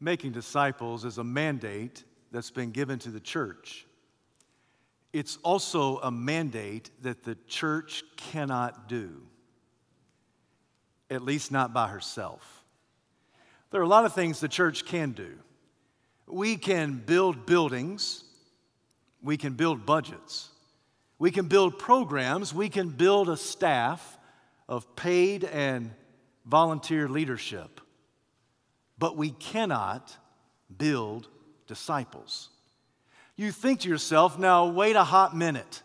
Making disciples is a mandate that's been given to the church. It's also a mandate that the church cannot do, at least not by herself. There are a lot of things the church can do. We can build buildings, we can build budgets, we can build programs, we can build a staff of paid and volunteer leadership, but we cannot build disciples. You think to yourself, now wait a hot minute.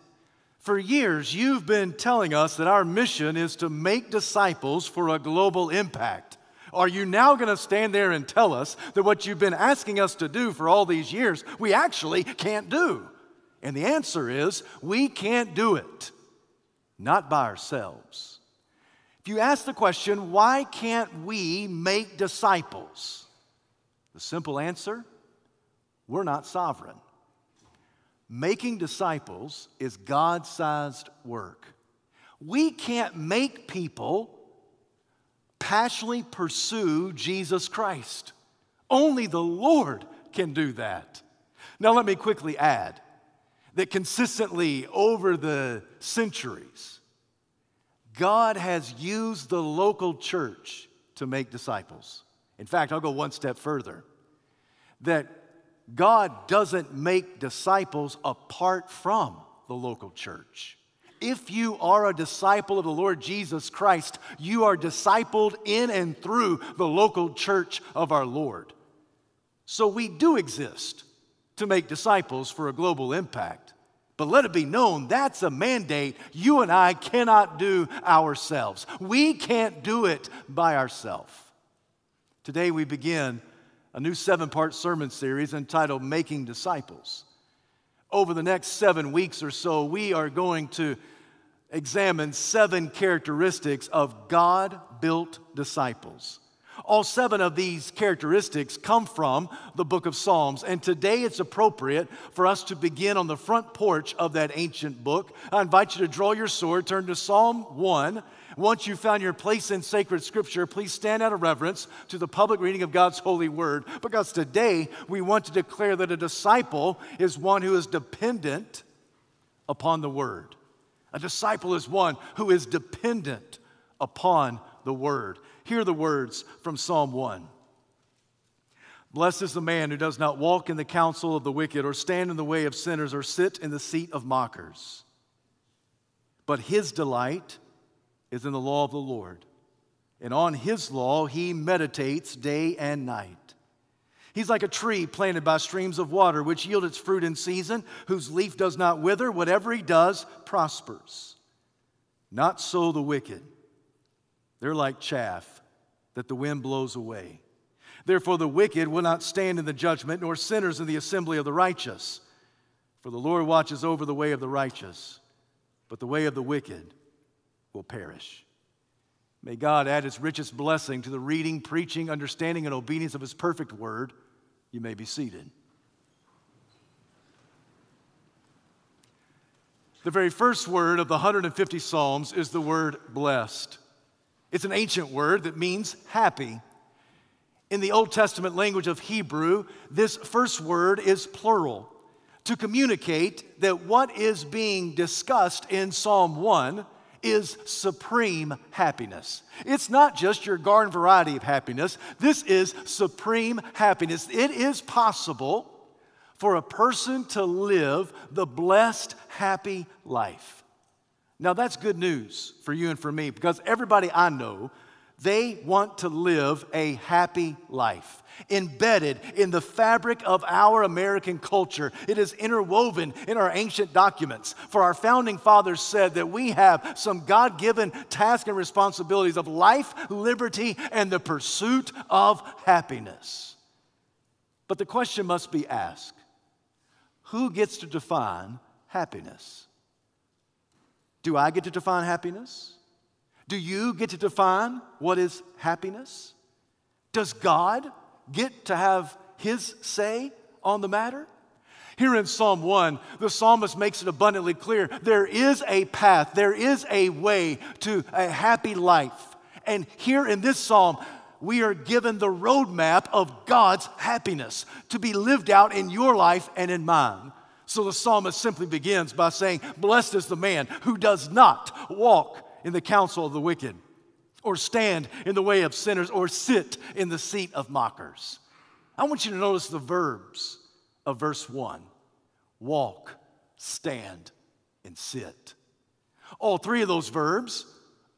For years, you've been telling us that our mission is to make disciples for a global impact. Are you now going to stand there and tell us that what you've been asking us to do for all these years, we actually can't do? And the answer is we can't do it, not by ourselves. If you ask the question, why can't we make disciples? The simple answer we're not sovereign. Making disciples is God sized work. We can't make people passionately pursue Jesus Christ. Only the Lord can do that. Now, let me quickly add that consistently over the centuries, God has used the local church to make disciples. In fact, I'll go one step further that God doesn't make disciples apart from the local church. If you are a disciple of the Lord Jesus Christ, you are discipled in and through the local church of our Lord. So we do exist to make disciples for a global impact. But let it be known that's a mandate you and I cannot do ourselves. We can't do it by ourselves. Today we begin a new seven part sermon series entitled Making Disciples. Over the next seven weeks or so, we are going to examine seven characteristics of God built disciples. All seven of these characteristics come from the book of Psalms, and today it's appropriate for us to begin on the front porch of that ancient book. I invite you to draw your sword, turn to Psalm 1. Once you've found your place in sacred scripture, please stand out of reverence to the public reading of God's holy word, because today we want to declare that a disciple is one who is dependent upon the word. A disciple is one who is dependent upon the word. Hear the words from Psalm 1. Blessed is the man who does not walk in the counsel of the wicked, or stand in the way of sinners, or sit in the seat of mockers. But his delight is in the law of the Lord, and on his law he meditates day and night. He's like a tree planted by streams of water, which yield its fruit in season, whose leaf does not wither. Whatever he does prospers. Not so the wicked. They're like chaff that the wind blows away. Therefore, the wicked will not stand in the judgment, nor sinners in the assembly of the righteous. For the Lord watches over the way of the righteous, but the way of the wicked will perish. May God add his richest blessing to the reading, preaching, understanding, and obedience of his perfect word. You may be seated. The very first word of the 150 Psalms is the word blessed. It's an ancient word that means happy. In the Old Testament language of Hebrew, this first word is plural to communicate that what is being discussed in Psalm 1 is supreme happiness. It's not just your garden variety of happiness, this is supreme happiness. It is possible for a person to live the blessed, happy life. Now, that's good news for you and for me because everybody I know, they want to live a happy life. Embedded in the fabric of our American culture, it is interwoven in our ancient documents. For our founding fathers said that we have some God given tasks and responsibilities of life, liberty, and the pursuit of happiness. But the question must be asked who gets to define happiness? Do I get to define happiness? Do you get to define what is happiness? Does God get to have his say on the matter? Here in Psalm 1, the psalmist makes it abundantly clear there is a path, there is a way to a happy life. And here in this psalm, we are given the roadmap of God's happiness to be lived out in your life and in mine. So the psalmist simply begins by saying, Blessed is the man who does not walk in the counsel of the wicked, or stand in the way of sinners, or sit in the seat of mockers. I want you to notice the verbs of verse 1 walk, stand, and sit. All three of those verbs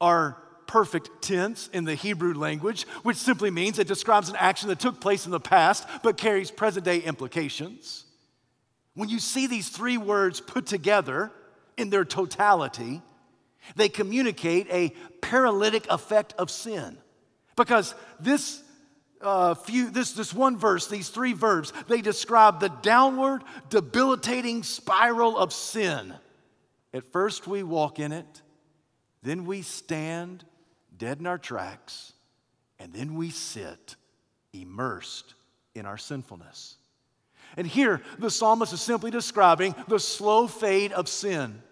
are perfect tense in the Hebrew language, which simply means it describes an action that took place in the past but carries present day implications. When you see these three words put together in their totality, they communicate a paralytic effect of sin. Because this uh, few, this, this one verse, these three verbs, they describe the downward, debilitating spiral of sin. At first, we walk in it, then we stand dead in our tracks, and then we sit immersed in our sinfulness. And here, the psalmist is simply describing the slow fade of sin.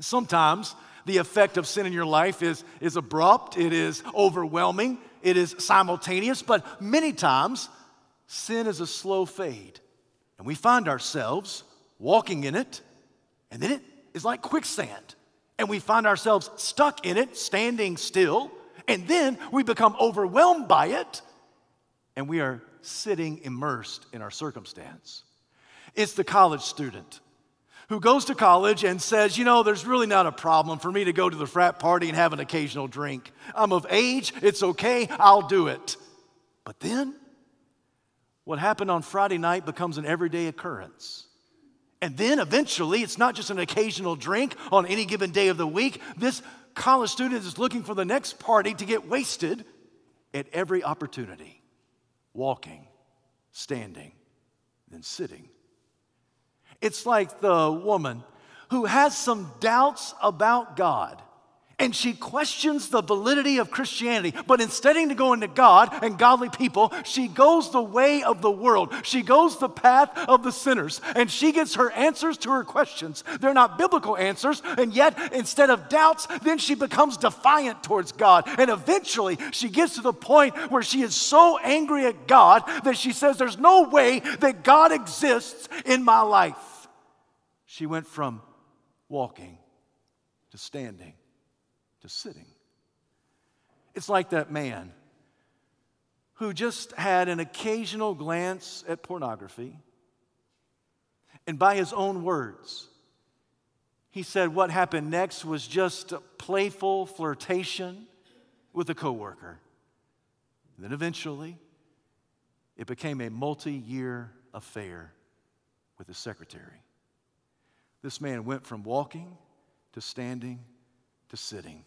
Sometimes the effect of sin in your life is, is abrupt, it is overwhelming, it is simultaneous, but many times sin is a slow fade. And we find ourselves walking in it, and then it is like quicksand and we find ourselves stuck in it, standing still, and then we become overwhelmed by it, and we are sitting immersed in our circumstance. It's the college student who goes to college and says, You know, there's really not a problem for me to go to the frat party and have an occasional drink. I'm of age, it's okay, I'll do it. But then, what happened on Friday night becomes an everyday occurrence. And then eventually, it's not just an occasional drink on any given day of the week. This college student is looking for the next party to get wasted at every opportunity walking, standing, then sitting. It's like the woman who has some doubts about God and she questions the validity of Christianity. But instead of going to God and godly people, she goes the way of the world. She goes the path of the sinners, and she gets her answers to her questions. They're not biblical answers, and yet instead of doubts, then she becomes defiant towards God. And eventually, she gets to the point where she is so angry at God that she says, There's no way that God exists in my life. She went from walking to standing to sitting. It's like that man who just had an occasional glance at pornography, and by his own words, he said what happened next was just a playful flirtation with a coworker. And then eventually, it became a multi year affair with his secretary. This man went from walking to standing to sitting.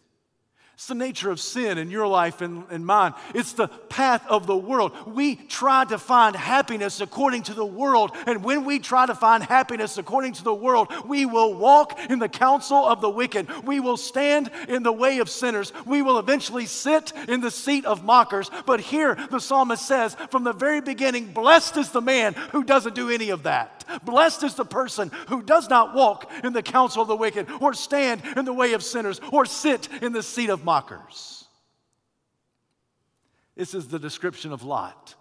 It's the nature of sin in your life and, and mine. It's the path of the world. We try to find happiness according to the world. And when we try to find happiness according to the world, we will walk in the counsel of the wicked. We will stand in the way of sinners. We will eventually sit in the seat of mockers. But here the psalmist says from the very beginning, Blessed is the man who doesn't do any of that. Blessed is the person who does not walk in the counsel of the wicked, or stand in the way of sinners, or sit in the seat of mockers. This is the description of Lot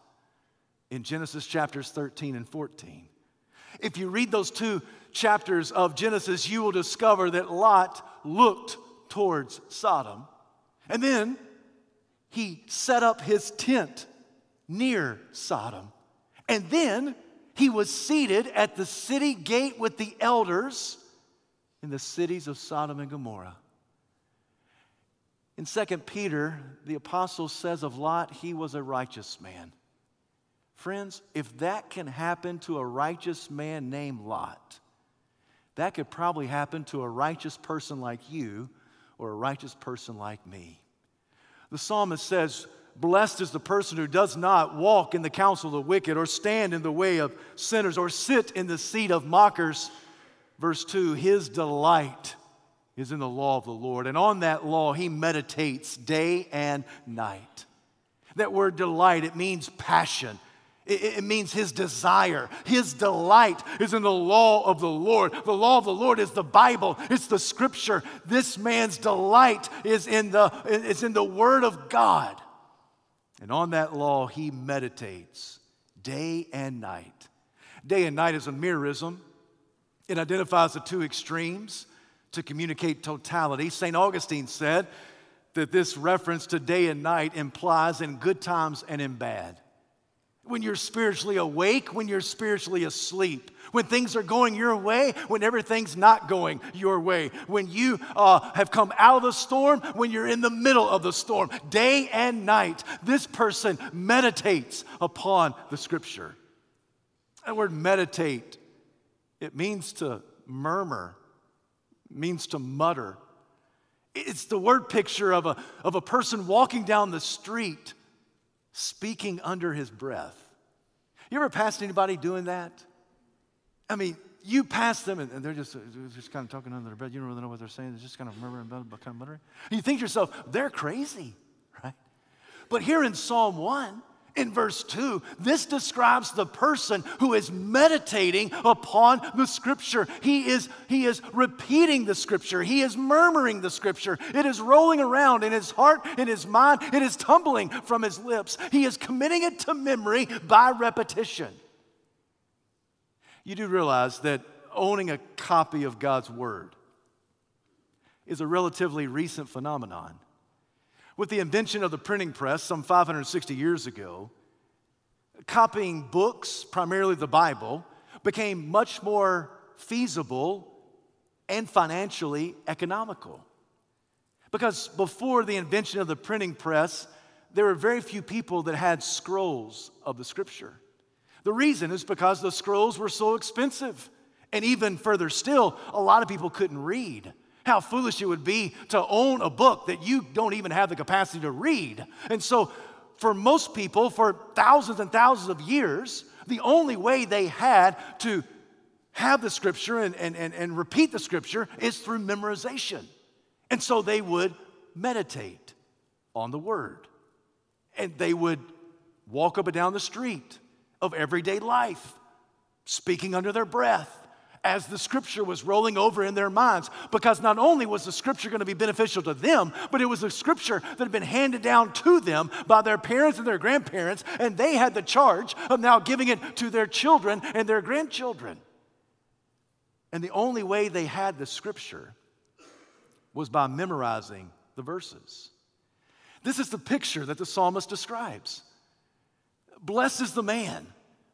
in Genesis chapters 13 and 14. If you read those two chapters of Genesis, you will discover that Lot looked towards Sodom. And then he set up his tent near Sodom. And then he was seated at the city gate with the elders in the cities of Sodom and Gomorrah. In 2 Peter, the apostle says of Lot, he was a righteous man. Friends, if that can happen to a righteous man named Lot, that could probably happen to a righteous person like you or a righteous person like me. The psalmist says, Blessed is the person who does not walk in the counsel of the wicked, or stand in the way of sinners, or sit in the seat of mockers. Verse 2 His delight is in the law of the Lord, and on that law he meditates day and night. That word delight, it means passion. It, means his desire. His delight is in the law of the Lord. The law of the Lord is the Bible, it's the scripture. This man's delight is in the, is in the word of God. And on that law he meditates day and night. Day and night is a merism, it identifies the two extremes to communicate totality. St. Augustine said that this reference to day and night implies in good times and in bad. When you're spiritually awake, when you're spiritually asleep, when things are going your way, when everything's not going your way, when you uh, have come out of the storm, when you're in the middle of the storm, day and night, this person meditates upon the scripture. That word meditate, it means to murmur, means to mutter. It's the word picture of a, of a person walking down the street speaking under his breath. You ever passed anybody doing that? I mean, you pass them and they're just, just kind of talking under their breath. You don't really know what they're saying. They're just kind of murmuring, kind of muttering. And you think to yourself, they're crazy, right? But here in Psalm 1, in verse 2, this describes the person who is meditating upon the scripture. He is, he is repeating the scripture. He is murmuring the scripture. It is rolling around in his heart, in his mind. It is tumbling from his lips. He is committing it to memory by repetition. You do realize that owning a copy of God's word is a relatively recent phenomenon. With the invention of the printing press some 560 years ago, copying books, primarily the Bible, became much more feasible and financially economical. Because before the invention of the printing press, there were very few people that had scrolls of the scripture. The reason is because the scrolls were so expensive. And even further still, a lot of people couldn't read. How foolish it would be to own a book that you don't even have the capacity to read. And so, for most people, for thousands and thousands of years, the only way they had to have the scripture and, and, and, and repeat the scripture is through memorization. And so they would meditate on the word. And they would walk up and down the street of everyday life, speaking under their breath as the scripture was rolling over in their minds. Because not only was the scripture going to be beneficial to them, but it was a scripture that had been handed down to them by their parents and their grandparents, and they had the charge of now giving it to their children and their grandchildren. And the only way they had the scripture was by memorizing the verses. This is the picture that the psalmist describes. Blessed is the man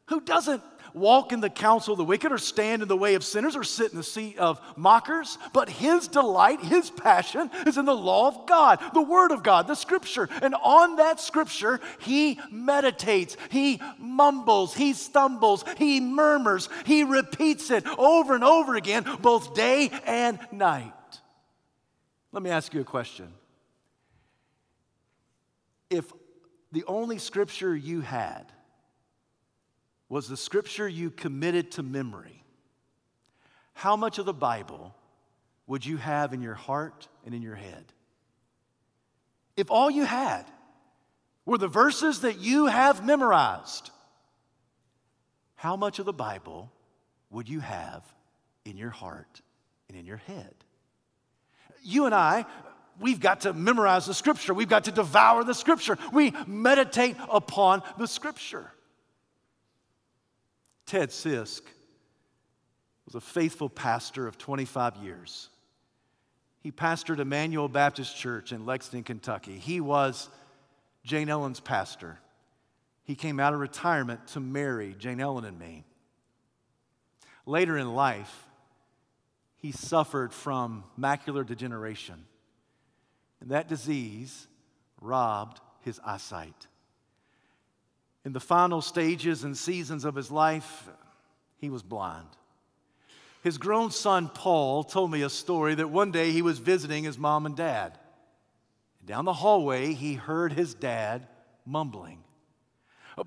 who doesn't walk in the counsel of the wicked or stand in the way of sinners or sit in the seat of mockers, but his delight, his passion is in the law of God, the word of God, the scripture. And on that scripture, he meditates, he mumbles, he stumbles, he murmurs, he repeats it over and over again, both day and night. Let me ask you a question. If the only scripture you had was the scripture you committed to memory, how much of the Bible would you have in your heart and in your head? If all you had were the verses that you have memorized, how much of the Bible would you have in your heart and in your head? You and I, we've got to memorize the scripture. We've got to devour the scripture. We meditate upon the scripture. Ted Sisk was a faithful pastor of 25 years. He pastored Immanuel Baptist Church in Lexington, Kentucky. He was Jane Ellen's pastor. He came out of retirement to marry Jane Ellen and me. Later in life, he suffered from macular degeneration, and that disease robbed his eyesight. In the final stages and seasons of his life, he was blind. His grown son, Paul, told me a story that one day he was visiting his mom and dad. Down the hallway, he heard his dad mumbling.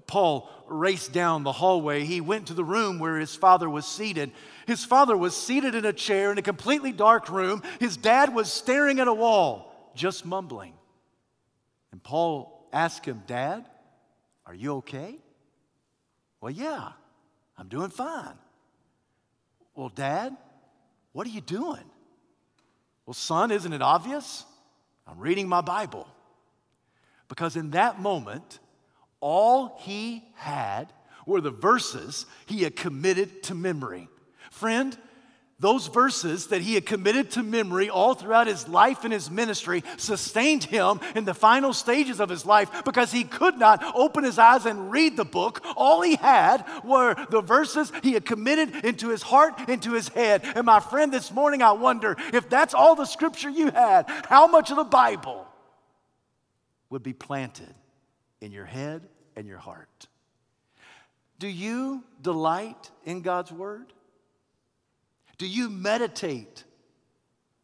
Paul raced down the hallway. He went to the room where his father was seated. His father was seated in a chair in a completely dark room. His dad was staring at a wall, just mumbling. And Paul asked him, Dad, are you okay? Well, yeah, I'm doing fine. Well, Dad, what are you doing? Well, son, isn't it obvious? I'm reading my Bible. Because in that moment, All he had were the verses he had committed to memory. Friend, those verses that he had committed to memory all throughout his life and his ministry sustained him in the final stages of his life because he could not open his eyes and read the book. All he had were the verses he had committed into his heart, into his head. And my friend, this morning I wonder if that's all the scripture you had, how much of the Bible would be planted in your head and your heart? Do you delight in God's word? Do you meditate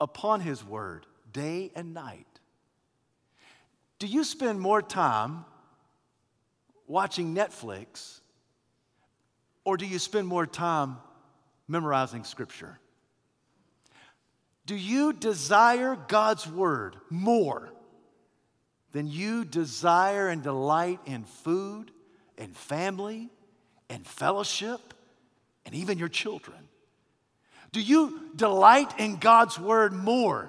upon His Word day and night? Do you spend more time watching Netflix or do you spend more time memorizing Scripture? Do you desire God's Word more than you desire and delight in food and family and fellowship and even your children? Do you delight in God's word more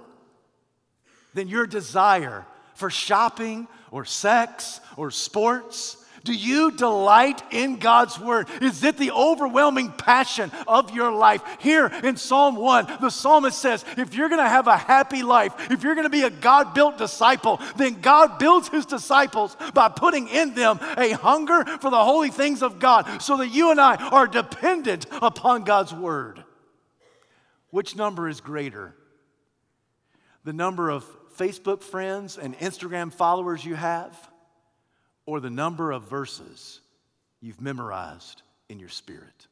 than your desire for shopping or sex or sports? Do you delight in God's word? Is it the overwhelming passion of your life? Here in Psalm 1, the psalmist says, if you're gonna have a happy life, if you're gonna be a God built disciple, then God builds his disciples by putting in them a hunger for the holy things of God so that you and I are dependent upon God's word. Which number is greater? The number of Facebook friends and Instagram followers you have, or the number of verses you've memorized in your spirit?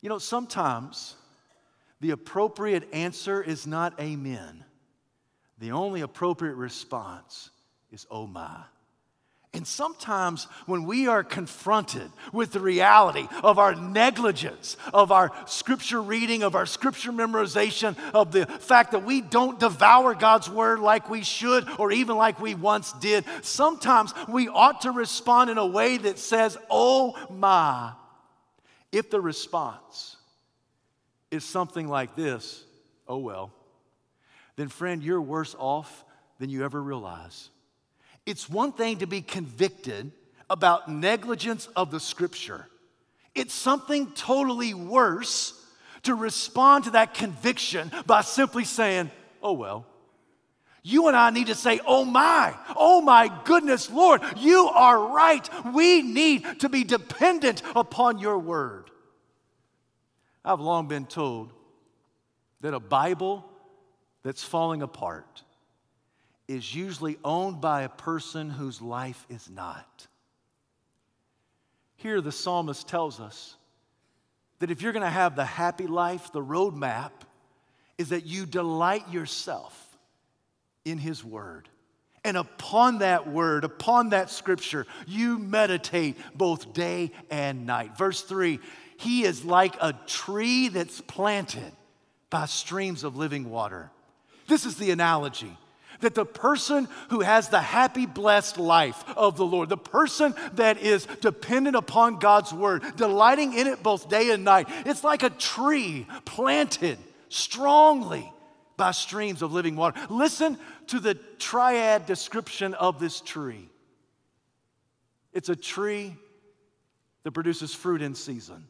You know, sometimes the appropriate answer is not amen. The only appropriate response is oh my. And sometimes when we are confronted with the reality of our negligence, of our scripture reading, of our scripture memorization, of the fact that we don't devour God's word like we should or even like we once did, sometimes we ought to respond in a way that says, Oh my. If the response is something like this, oh well, then friend, you're worse off than you ever realize. It's one thing to be convicted about negligence of the scripture, it's something totally worse to respond to that conviction by simply saying, oh well. You and I need to say, Oh my, oh my goodness, Lord, you are right. We need to be dependent upon your word. I've long been told that a Bible that's falling apart is usually owned by a person whose life is not. Here, the psalmist tells us that if you're going to have the happy life, the roadmap is that you delight yourself in His Word. And upon that word, upon that scripture, you meditate both day and night. Verse 3 He is like a tree that's planted by streams of living water. This is the analogy that the person who has the happy, blessed life of the Lord, the person that is dependent upon God's word, delighting in it both day and night, it's like a tree planted strongly by streams of living water. Listen to the triad description of this tree. It's a tree that produces fruit in season,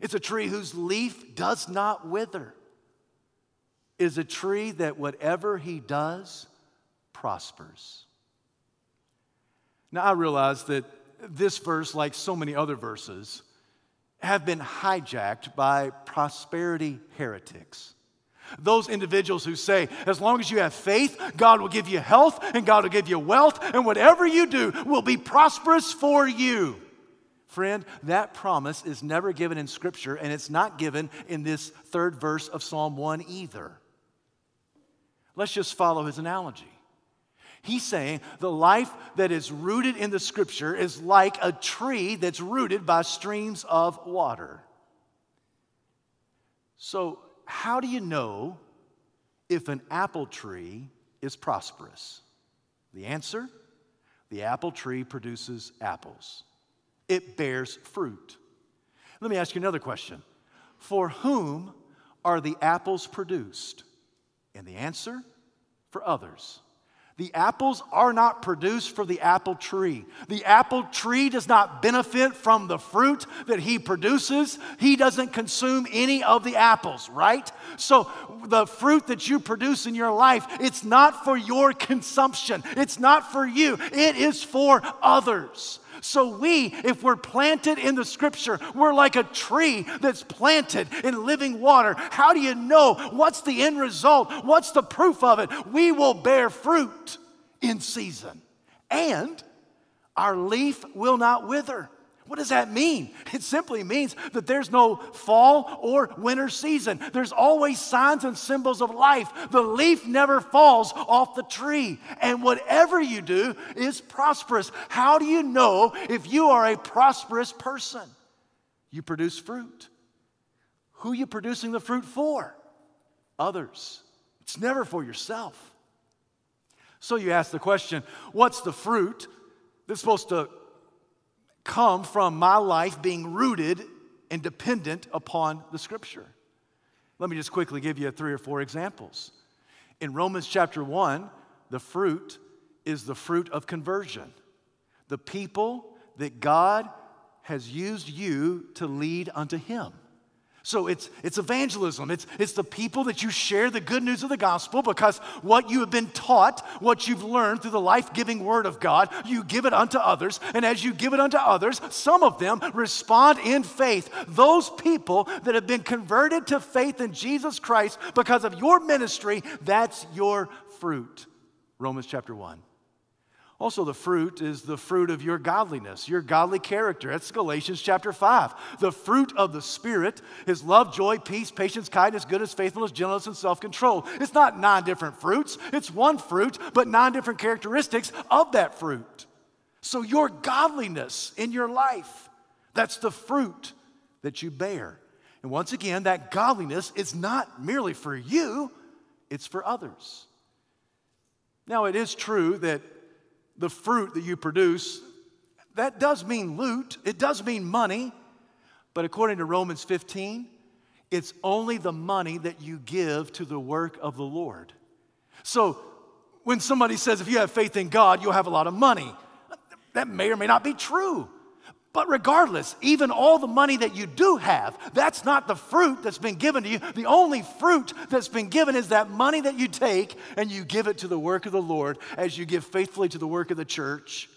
it's a tree whose leaf does not wither is a tree that whatever he does prospers. Now, I realize that this verse, like so many other verses, have been hijacked by prosperity heretics. Those individuals who say, as long as you have faith, God will give you health and God will give you wealth, and whatever you do will be prosperous for you. Friend, that promise is never given in Scripture, and it's not given in this third verse of Psalm 1 either. Let's just follow his analogy. He's saying the life that is rooted in the scripture is like a tree that's rooted by streams of water. So, how do you know if an apple tree is prosperous? The answer the apple tree produces apples, it bears fruit. Let me ask you another question For whom are the apples produced? And the answer for others. The apples are not produced for the apple tree. The apple tree does not benefit from the fruit that he produces. He doesn't consume any of the apples, right? So the fruit that you produce in your life, it's not for your consumption. It's not for you. It is for others. So, we, if we're planted in the scripture, we're like a tree that's planted in living water. How do you know? What's the end result? What's the proof of it? We will bear fruit in season, and our leaf will not wither. What does that mean? It simply means that there's no fall or winter season. There's always signs and symbols of life. The leaf never falls off the tree. And whatever you do is prosperous. How do you know if you are a prosperous person? You produce fruit. Who are you producing the fruit for? Others. It's never for yourself. So you ask the question what's the fruit that's supposed to come from my life being rooted and dependent upon the scripture. Let me just quickly give you three or four examples. In Romans chapter 1, the fruit is the fruit of conversion. The people that God has used you to lead unto Him. So it's, it's evangelism. It's, it's the people that you share the good news of the gospel because what you have been taught, what you've learned through the life giving word of God, you give it unto others. And as you give it unto others, some of them respond in faith. Those people that have been converted to faith in Jesus Christ because of your ministry, that's your fruit. Romans chapter 1. Also, the fruit is the fruit of your godliness, your godly character. That's Galatians chapter 5. The fruit of the Spirit is love, joy, peace, patience, kindness, goodness, faithfulness, gentleness, and self control. It's not nine different fruits, it's one fruit, but nine different characteristics of that fruit. So, your godliness in your life, that's the fruit that you bear. And once again, that godliness is not merely for you, it's for others. Now, it is true that the fruit that you produce, that does mean loot, it does mean money, but according to Romans 15, it's only the money that you give to the work of the Lord. So when somebody says, if you have faith in God, you'll have a lot of money, that may or may not be true. But regardless, even all the money that you do have, that's not the fruit that's been given to you. The only fruit that's been given is that money that you take and you give it to the work of the Lord as you give faithfully to the work of the church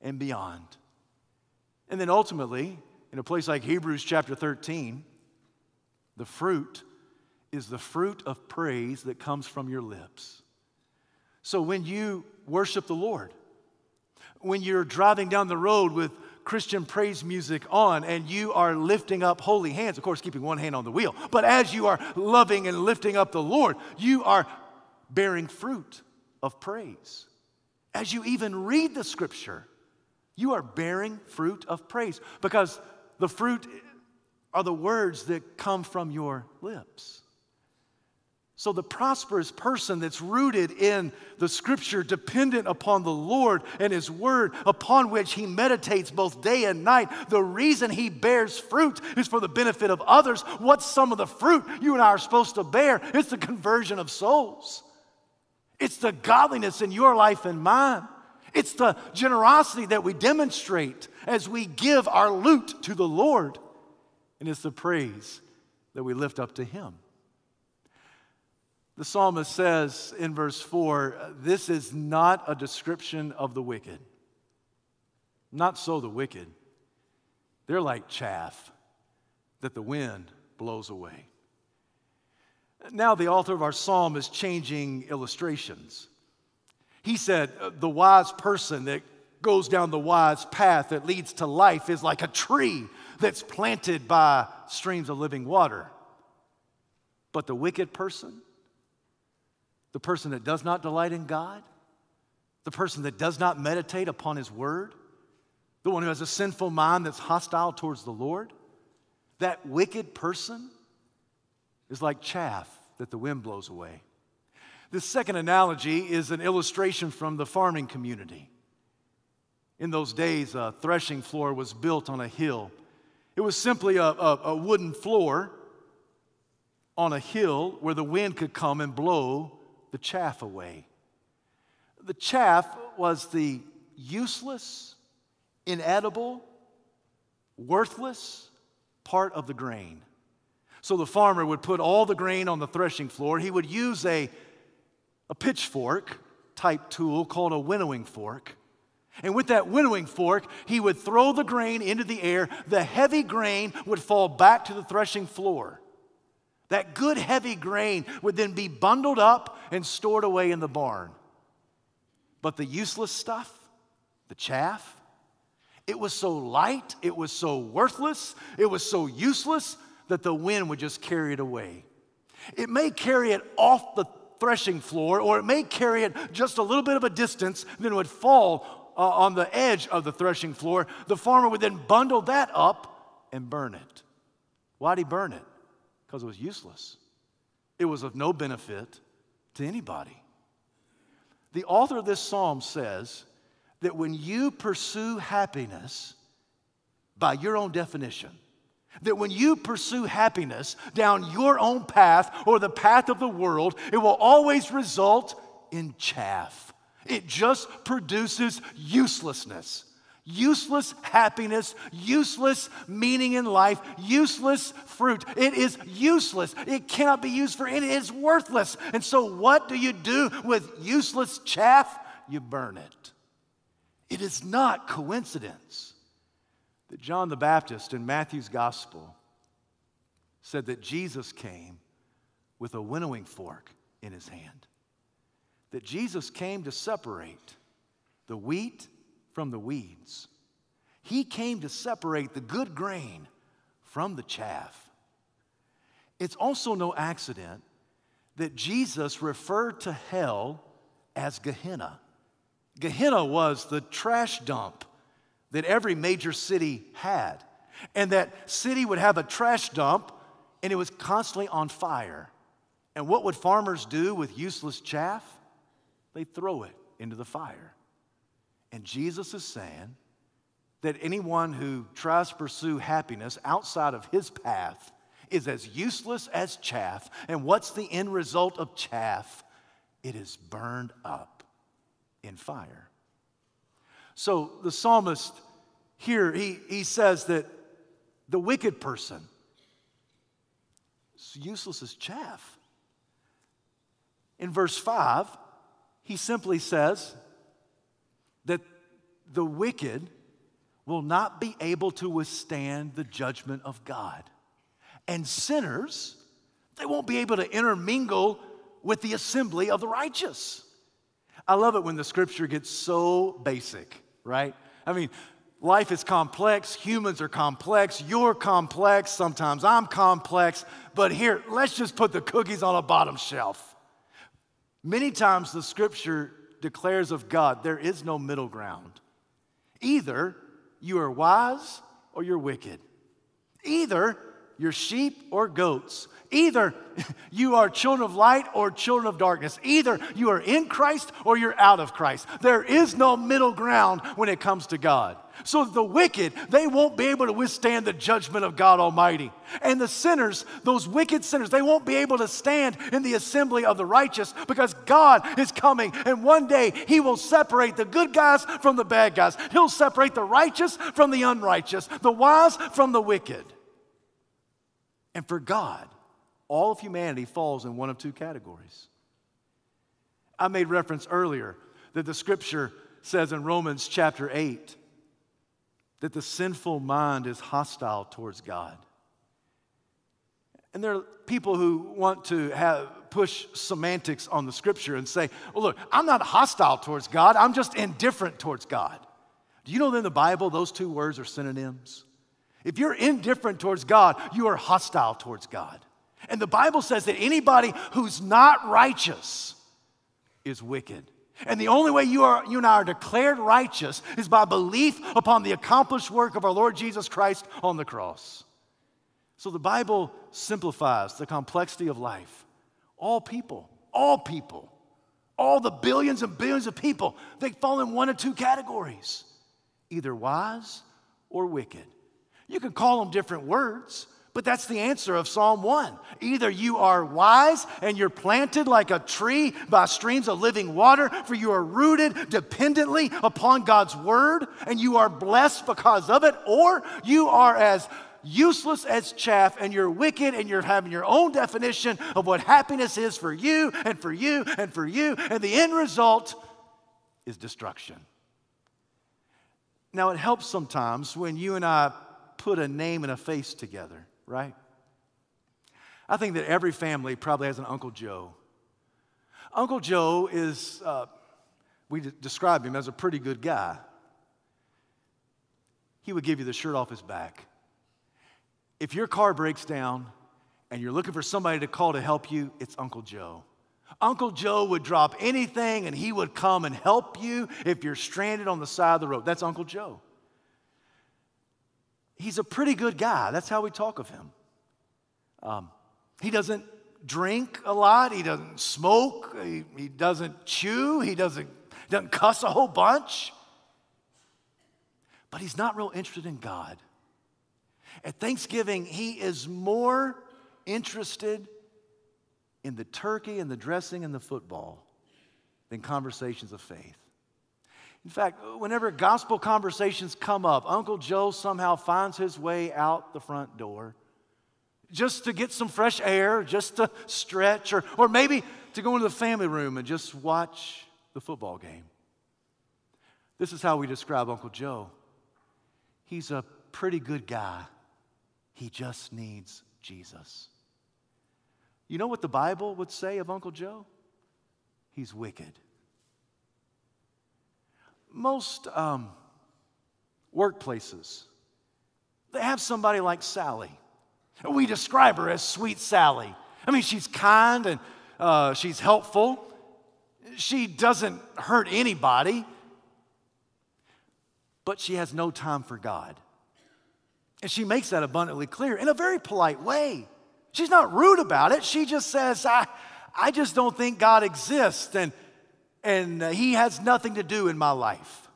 and beyond. And then ultimately, in a place like Hebrews chapter 13, the fruit is the fruit of praise that comes from your lips. So when you worship the Lord, when you're driving down the road with Christian praise music on and you are lifting up holy hands, of course, keeping one hand on the wheel, but as you are loving and lifting up the Lord, you are bearing fruit of praise. As you even read the scripture, you are bearing fruit of praise because the fruit are the words that come from your lips. So, the prosperous person that's rooted in the scripture, dependent upon the Lord and His word, upon which he meditates both day and night, the reason he bears fruit is for the benefit of others. What's some of the fruit you and I are supposed to bear? It's the conversion of souls, it's the godliness in your life and mine, it's the generosity that we demonstrate as we give our loot to the Lord, and it's the praise that we lift up to Him. The psalmist says in verse 4 this is not a description of the wicked. Not so the wicked. They're like chaff that the wind blows away. Now, the author of our psalm is changing illustrations. He said, uh, The wise person that goes down the wise path that leads to life is like a tree that's planted by streams of living water. But the wicked person, the person that does not delight in God, the person that does not meditate upon His Word, the one who has a sinful mind that's hostile towards the Lord, that wicked person is like chaff that the wind blows away. This second analogy is an illustration from the farming community. In those days, a threshing floor was built on a hill. It was simply a, a, a wooden floor on a hill where the wind could come and blow the chaff away. The chaff was the useless, inedible, worthless part of the grain. So the farmer would put all the grain on the threshing floor. He would use a, a pitchfork type tool called a winnowing fork. And with that winnowing fork, he would throw the grain into the air. The heavy grain would fall back to the threshing floor. That good heavy grain would then be bundled up and stored away in the barn. But the useless stuff, the chaff, it was so light, it was so worthless, it was so useless that the wind would just carry it away. It may carry it off the threshing floor, or it may carry it just a little bit of a distance, then it would fall uh, on the edge of the threshing floor. The farmer would then bundle that up and burn it. Why'd he burn it? Because it was useless. It was of no benefit to anybody. The author of this psalm says that when you pursue happiness by your own definition, that when you pursue happiness down your own path or the path of the world, it will always result in chaff. It just produces uselessness. Useless happiness, useless meaning in life, useless fruit. It is useless. It cannot be used for. It's worthless. And so, what do you do with useless chaff? You burn it. It is not coincidence that John the Baptist in Matthew's gospel said that Jesus came with a winnowing fork in his hand. That Jesus came to separate the wheat from the weeds. He came to separate the good grain from the chaff. It's also no accident that Jesus referred to hell as Gehenna. Gehenna was the trash dump that every major city had. And that city would have a trash dump and it was constantly on fire. And what would farmers do with useless chaff? They throw it into the fire. And Jesus is saying that anyone who tries to pursue happiness outside of his path is as useless as chaff. And what's the end result of chaff? It is burned up in fire. So the psalmist here, he, he says that the wicked person is useless as chaff. In verse 5, he simply says that the wicked will not be able to withstand the judgment of God. And sinners, they won't be able to intermingle with the assembly of the righteous. I love it when the scripture gets so basic right? I mean, life is complex, humans are complex, you're complex, sometimes I'm complex, but here, let's just put the cookies on a bottom shelf. Many times the scripture declares of God there is no middle ground. Either you are wise or you're wicked. Either you're sheep or goats. Either you are children of light or children of darkness. Either you are in Christ or you're out of Christ. There is no middle ground when it comes to God. So the wicked, they won't be able to withstand the judgment of God Almighty. And the sinners, those wicked sinners, they won't be able to stand in the assembly of the righteous because God is coming. And one day He will separate the good guys from the bad guys. He'll separate the righteous from the unrighteous, the wise from the wicked. And for God, all of humanity falls in one of two categories. I made reference earlier that the scripture says in Romans chapter 8 that the sinful mind is hostile towards God. And there are people who want to have push semantics on the scripture and say, well, look, I'm not hostile towards God, I'm just indifferent towards God. Do you know that in the Bible those two words are synonyms? If you're indifferent towards God, you are hostile towards God. And the Bible says that anybody who's not righteous is wicked. And the only way you, are, you and I are declared righteous is by belief upon the accomplished work of our Lord Jesus Christ on the cross. So the Bible simplifies the complexity of life. All people, all people, all the billions and billions of people, they fall in one of two categories either wise or wicked. You can call them different words, But that's the answer of Psalm 1. Either you are wise and you're planted like a tree by streams of living water, for you are rooted dependently upon God's word and you are blessed because of it, or you are as useless as chaff and you're wicked and you're having your own definition of what happiness is for you and for you and for you, and the end result is destruction. Now, it helps sometimes when you and I put a name and a face together right? I think that every family probably has an Uncle Joe. Uncle Joe is, uh, we describe him as a pretty good guy. He would give you the shirt off his back. If your car breaks down and you're looking for somebody to call to help you, it's Uncle Joe. Uncle Joe would drop anything and he would come and help you if you're stranded on the side of the road. That's Uncle Joe he's a pretty good guy. That's how we talk of him. Um, he doesn't drink a lot, he doesn't smoke, he, he doesn't chew, he doesn't, doesn't cuss a whole bunch. But he's not real interested in God. At Thanksgiving, he is more interested in the turkey and the dressing and the football than conversations of faith. In fact, whenever gospel conversations come up, Uncle Joe somehow finds his way out the front door just to get some fresh air, just to stretch, or, or maybe to go into the family room and just watch the football game. This is how we describe Uncle Joe. He's a pretty good guy. He just needs Jesus. You know what the Bible would say of Uncle Joe? He's wicked most um, workplaces, they have somebody like Sally. We describe her as Sweet Sally. I mean, she's kind and uh, she's helpful. She doesn't hurt anybody, but she has no time for God. And she makes that abundantly clear in a very polite way. She's not rude about it. She just says, I, I just don't think God exists. And and uh, he has nothing to do in my life.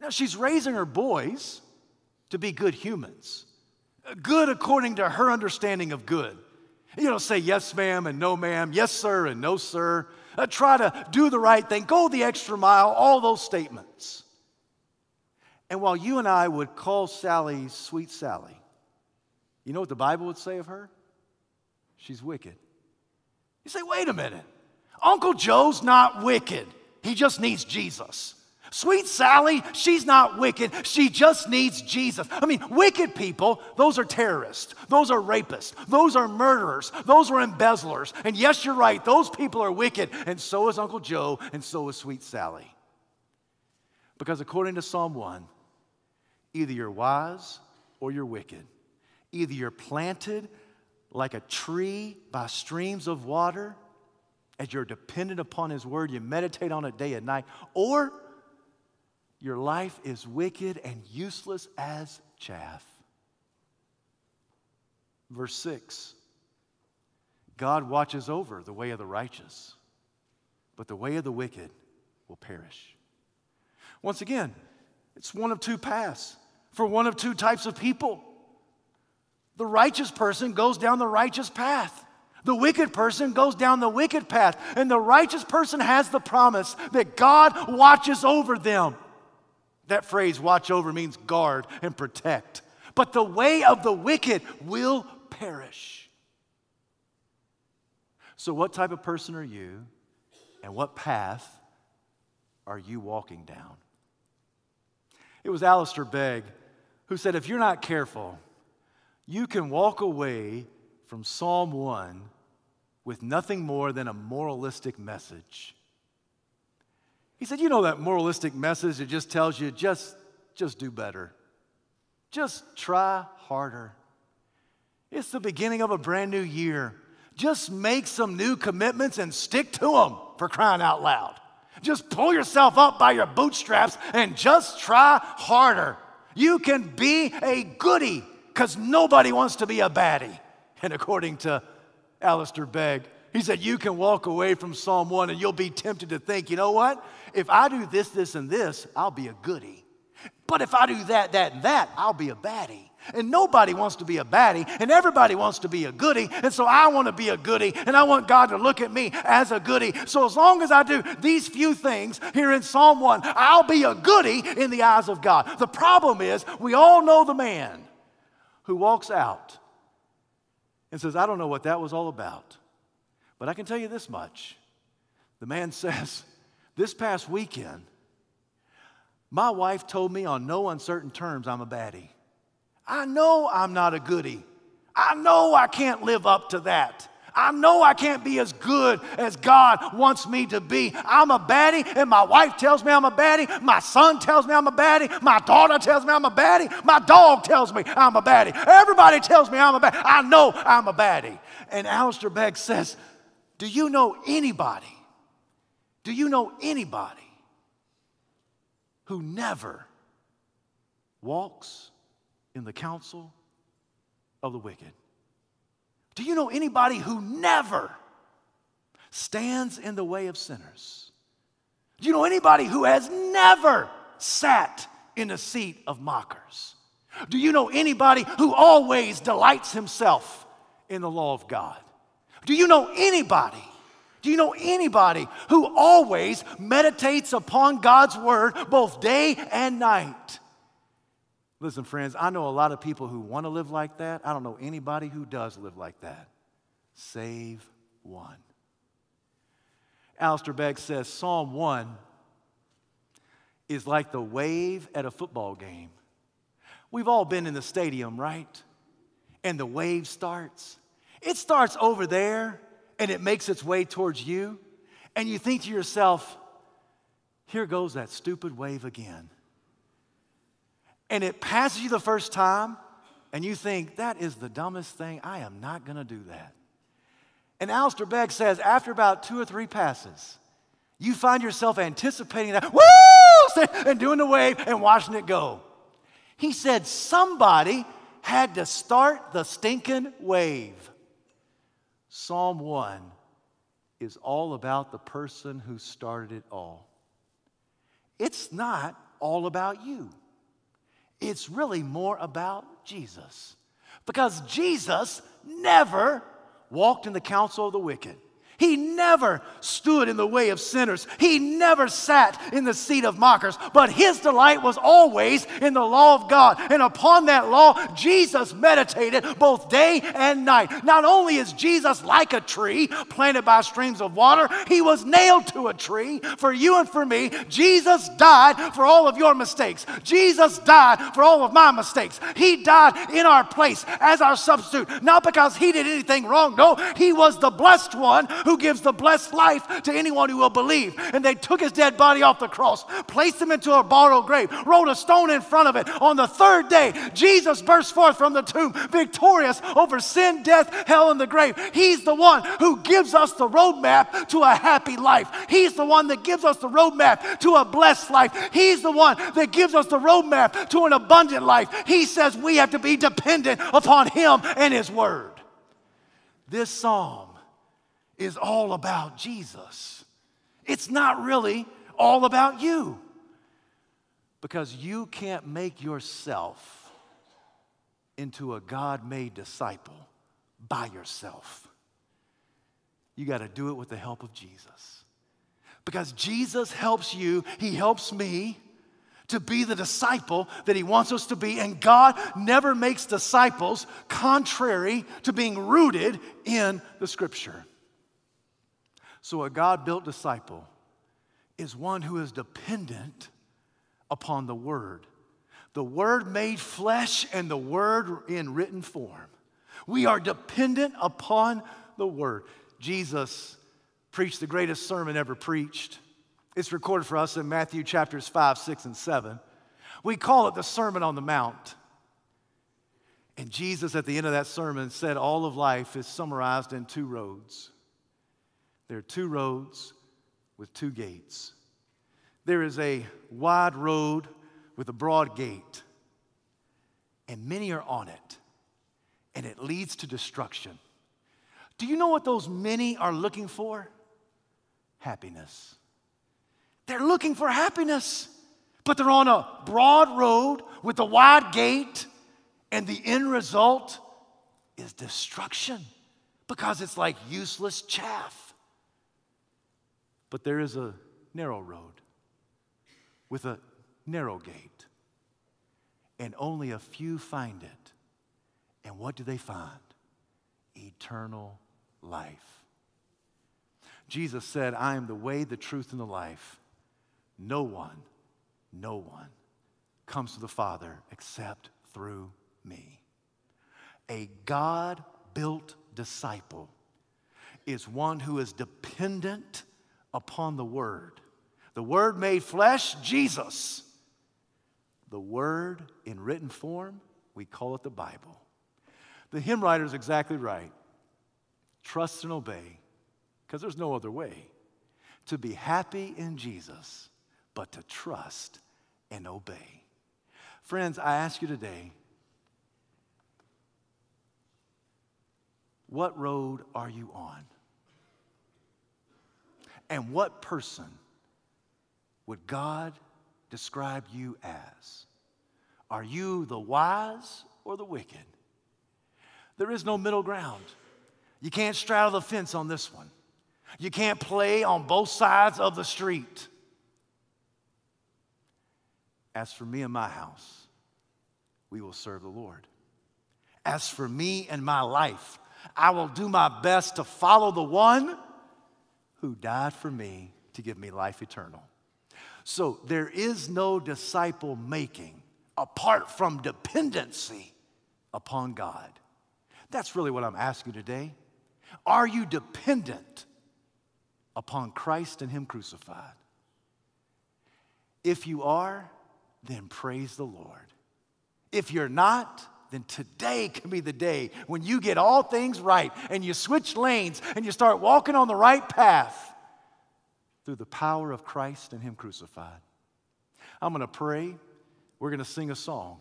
Now, she's raising her boys to be good humans, good according to her understanding of good. You know, say yes, ma'am, and no, ma'am, yes, sir, and no, sir. Uh, try to do the right thing, go the extra mile, all those statements. And while you and I would call Sally Sweet Sally, you know what the Bible would say of her? She's wicked. You say, wait a minute. Uncle Joe's not wicked, he just needs Jesus. Sweet Sally, she's not wicked. She just needs Jesus. I mean, wicked people, those are terrorists. Those are rapists. Those are murderers. Those are embezzlers. And yes, you're right, those people are wicked. And so is Uncle Joe, and so is Sweet Sally. Because according to Psalm 1, either you're wise or you're wicked. Either you're planted like a tree by streams of water as you're dependent upon His Word, you meditate on it day and night, or your life is wicked and useless as chaff. Verse 6 God watches over the way of the righteous, but the way of the wicked will perish. Once again, it's one of two paths for one of two types of people. The righteous person goes down the righteous path. The wicked person goes down the wicked path, and the righteous person has the promise that God watches over them. That phrase, watch over, means guard and protect. But the way of the wicked will perish. So, what type of person are you, and what path are you walking down? It was Alistair Begg who said, If you're not careful, you can walk away from Psalm 1 with nothing more than a moralistic message. He said, You know that moralistic message that just tells you, just, just do better. Just try harder. It's the beginning of a brand new year. Just make some new commitments and stick to them for crying out loud. Just pull yourself up by your bootstraps and just try harder. You can be a goody because nobody wants to be a baddie. And according to Alistair Begg. He said, You can walk away from Psalm 1 and you'll be tempted to think, you know what? If I do this, this, and this, I'll be a goody. But if I do that, that, and that, I'll be a baddie. And nobody wants to be a baddie, and everybody wants to be a goody. And so I want to be a goody, and I want God to look at me as a goody. So as long as I do these few things here in Psalm 1, I'll be a goody in the eyes of God. The problem is, we all know the man who walks out and says, I don't know what that was all about. But I can tell you this much. The man says, This past weekend, my wife told me on no uncertain terms I'm a baddie. I know I'm not a goody. I know I can't live up to that. I know I can't be as good as God wants me to be. I'm a baddie, and my wife tells me I'm a baddie. My son tells me I'm a baddie. My daughter tells me I'm a baddie. My dog tells me I'm a baddie. Everybody tells me I'm a baddie. I know I'm a baddie. And Alistair Begg says, Do you know anybody? Do you know anybody who never walks in the counsel of the wicked? Do you know anybody who never stands in the way of sinners? Do you know anybody who has never sat in the seat of mockers? Do you know anybody who always delights himself in the law of God? Do you know anybody? Do you know anybody who always meditates upon God's word both day and night? Listen, friends, I know a lot of people who want to live like that. I don't know anybody who does live like that. Save one. Alistair Begg says Psalm 1 is like the wave at a football game. We've all been in the stadium, right? And the wave starts. It starts over there and it makes its way towards you. And you think to yourself, here goes that stupid wave again and it passes you the first time, and you think, that is the dumbest thing, I am not gonna do that. And Alistair Begg says, after about two or three passes, you find yourself anticipating that, woo, and doing the wave and watching it go. He said, somebody had to start the stinking wave. Psalm 1 is all about the person who started it all. It's not all about you it's really more about Jesus. Because Jesus never walked in the counsel of the wicked. He never stood in the way of sinners. He never sat in the seat of mockers. But his delight was always in the law of God. And upon that law, Jesus meditated both day and night. Not only is Jesus like a tree planted by streams of water, he was nailed to a tree for you and for me. Jesus died for all of your mistakes. Jesus died for all of my mistakes. He died in our place as our substitute, not because he did anything wrong. No, he was the blessed one who gives the blessed life to anyone who will believe. And they took his dead body off the cross, placed him into a borrowed grave, rolled a stone in front of it. On the third day, Jesus burst forth from the tomb, victorious over sin, death, hell, and the grave. He's the one who gives us the roadmap to a happy life. He's the one that gives us the roadmap to a blessed life. He's the one that gives us the roadmap to an abundant life. He says we have to be dependent upon him and his word. This psalm is all about Jesus. It's not really all about you because you can't make yourself into a God made disciple by yourself. You got to do it with the help of Jesus. Because Jesus helps you, He helps me to be the disciple that He wants us to be. And God never makes disciples contrary to being rooted in the Scripture. So, a God built disciple is one who is dependent upon the Word, the Word made flesh and the Word in written form. We are dependent upon the Word. Jesus preached the greatest sermon ever preached. It's recorded for us in Matthew chapters 5, 6, and 7. We call it the Sermon on the Mount. And Jesus, at the end of that sermon, said all of life is summarized in two roads there are two roads with two gates. There is a wide road with a broad gate, and many are on it, and it leads to destruction. Do you know what those many are looking for? Happiness. They're looking for happiness, but they're on a broad road with a wide gate, And the end result is destruction because it's like useless chaff. But there is a narrow road with a narrow gate, and only a few find it. And what do they find? Eternal life. Jesus said, I am the way, the truth, and the life. No one, no one comes to the Father except through me. A God built disciple is one who is dependent upon the Word. The Word made flesh, Jesus. The Word in written form, we call it the Bible. The hymn writer is exactly right. Trust and obey, because there's no other way to be happy in Jesus but to trust and obey. Friends, I ask you today what road are you on? And what person would God describe you as? Are you the wise or the wicked? There is no middle ground. You can't straddle the fence on this one. You can't play on both sides of the street. As for me and my house, we will serve the Lord. As for me and my life, I will do my best to follow the one who died for me to give me life eternal. So there is no disciple making apart from dependency upon God. That's really what I'm asking today. Are you dependent upon Christ and Him crucified? If you are, then praise the Lord. If you're not, then today can be the day when you get all things right and you switch lanes and you start walking on the right path through the power of Christ and Him crucified. I'm going to pray. We're going to sing a song.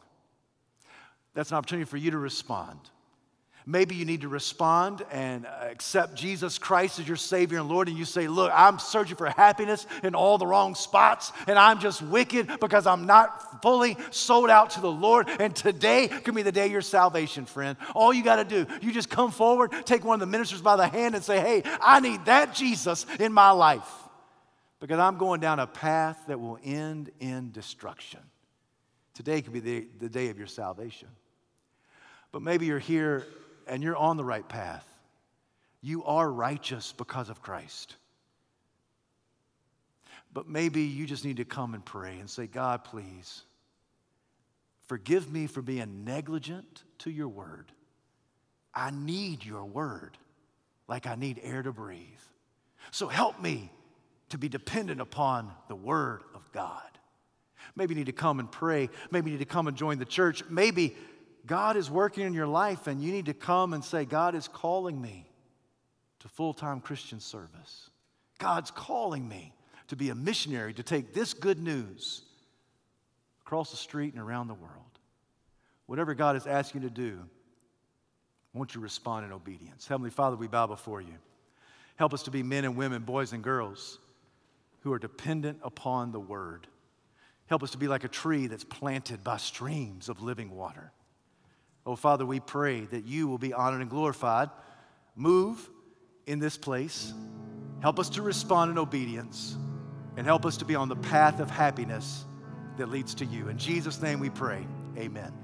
That's an opportunity for you to respond. Maybe you need to respond and accept Jesus Christ as your Savior and Lord, and you say, Look, I'm searching for happiness in all the wrong spots, and I'm just wicked because I'm not fully sold out to the Lord. And today can be the day of your salvation, friend. All you got to do, you just come forward, take one of the ministers by the hand, and say, Hey, I need that Jesus in my life because I'm going down a path that will end in destruction. Today could be the, the day of your salvation. But maybe you're here and you're on the right path. You are righteous because of Christ. But maybe you just need to come and pray and say, God, please, forgive me for being negligent to your word. I need your word like I need air to breathe. So help me to be dependent upon the word of God. Maybe you need to come and pray. Maybe you need to come and join the church. Maybe God is working in your life and you need to come and say, God is calling me to full time Christian service. God's calling me to be a missionary, to take this good news across the street and around the world. Whatever God is asking you to do, won't you respond in obedience? Heavenly Father, we bow before you. Help us to be men and women, boys and girls, who are dependent upon the word. Help us to be like a tree that's planted by streams of living water. Oh, Father, we pray that you will be honored and glorified. Move in this place. Help us to respond in obedience and help us to be on the path of happiness that leads to you. In Jesus' name we pray. Amen.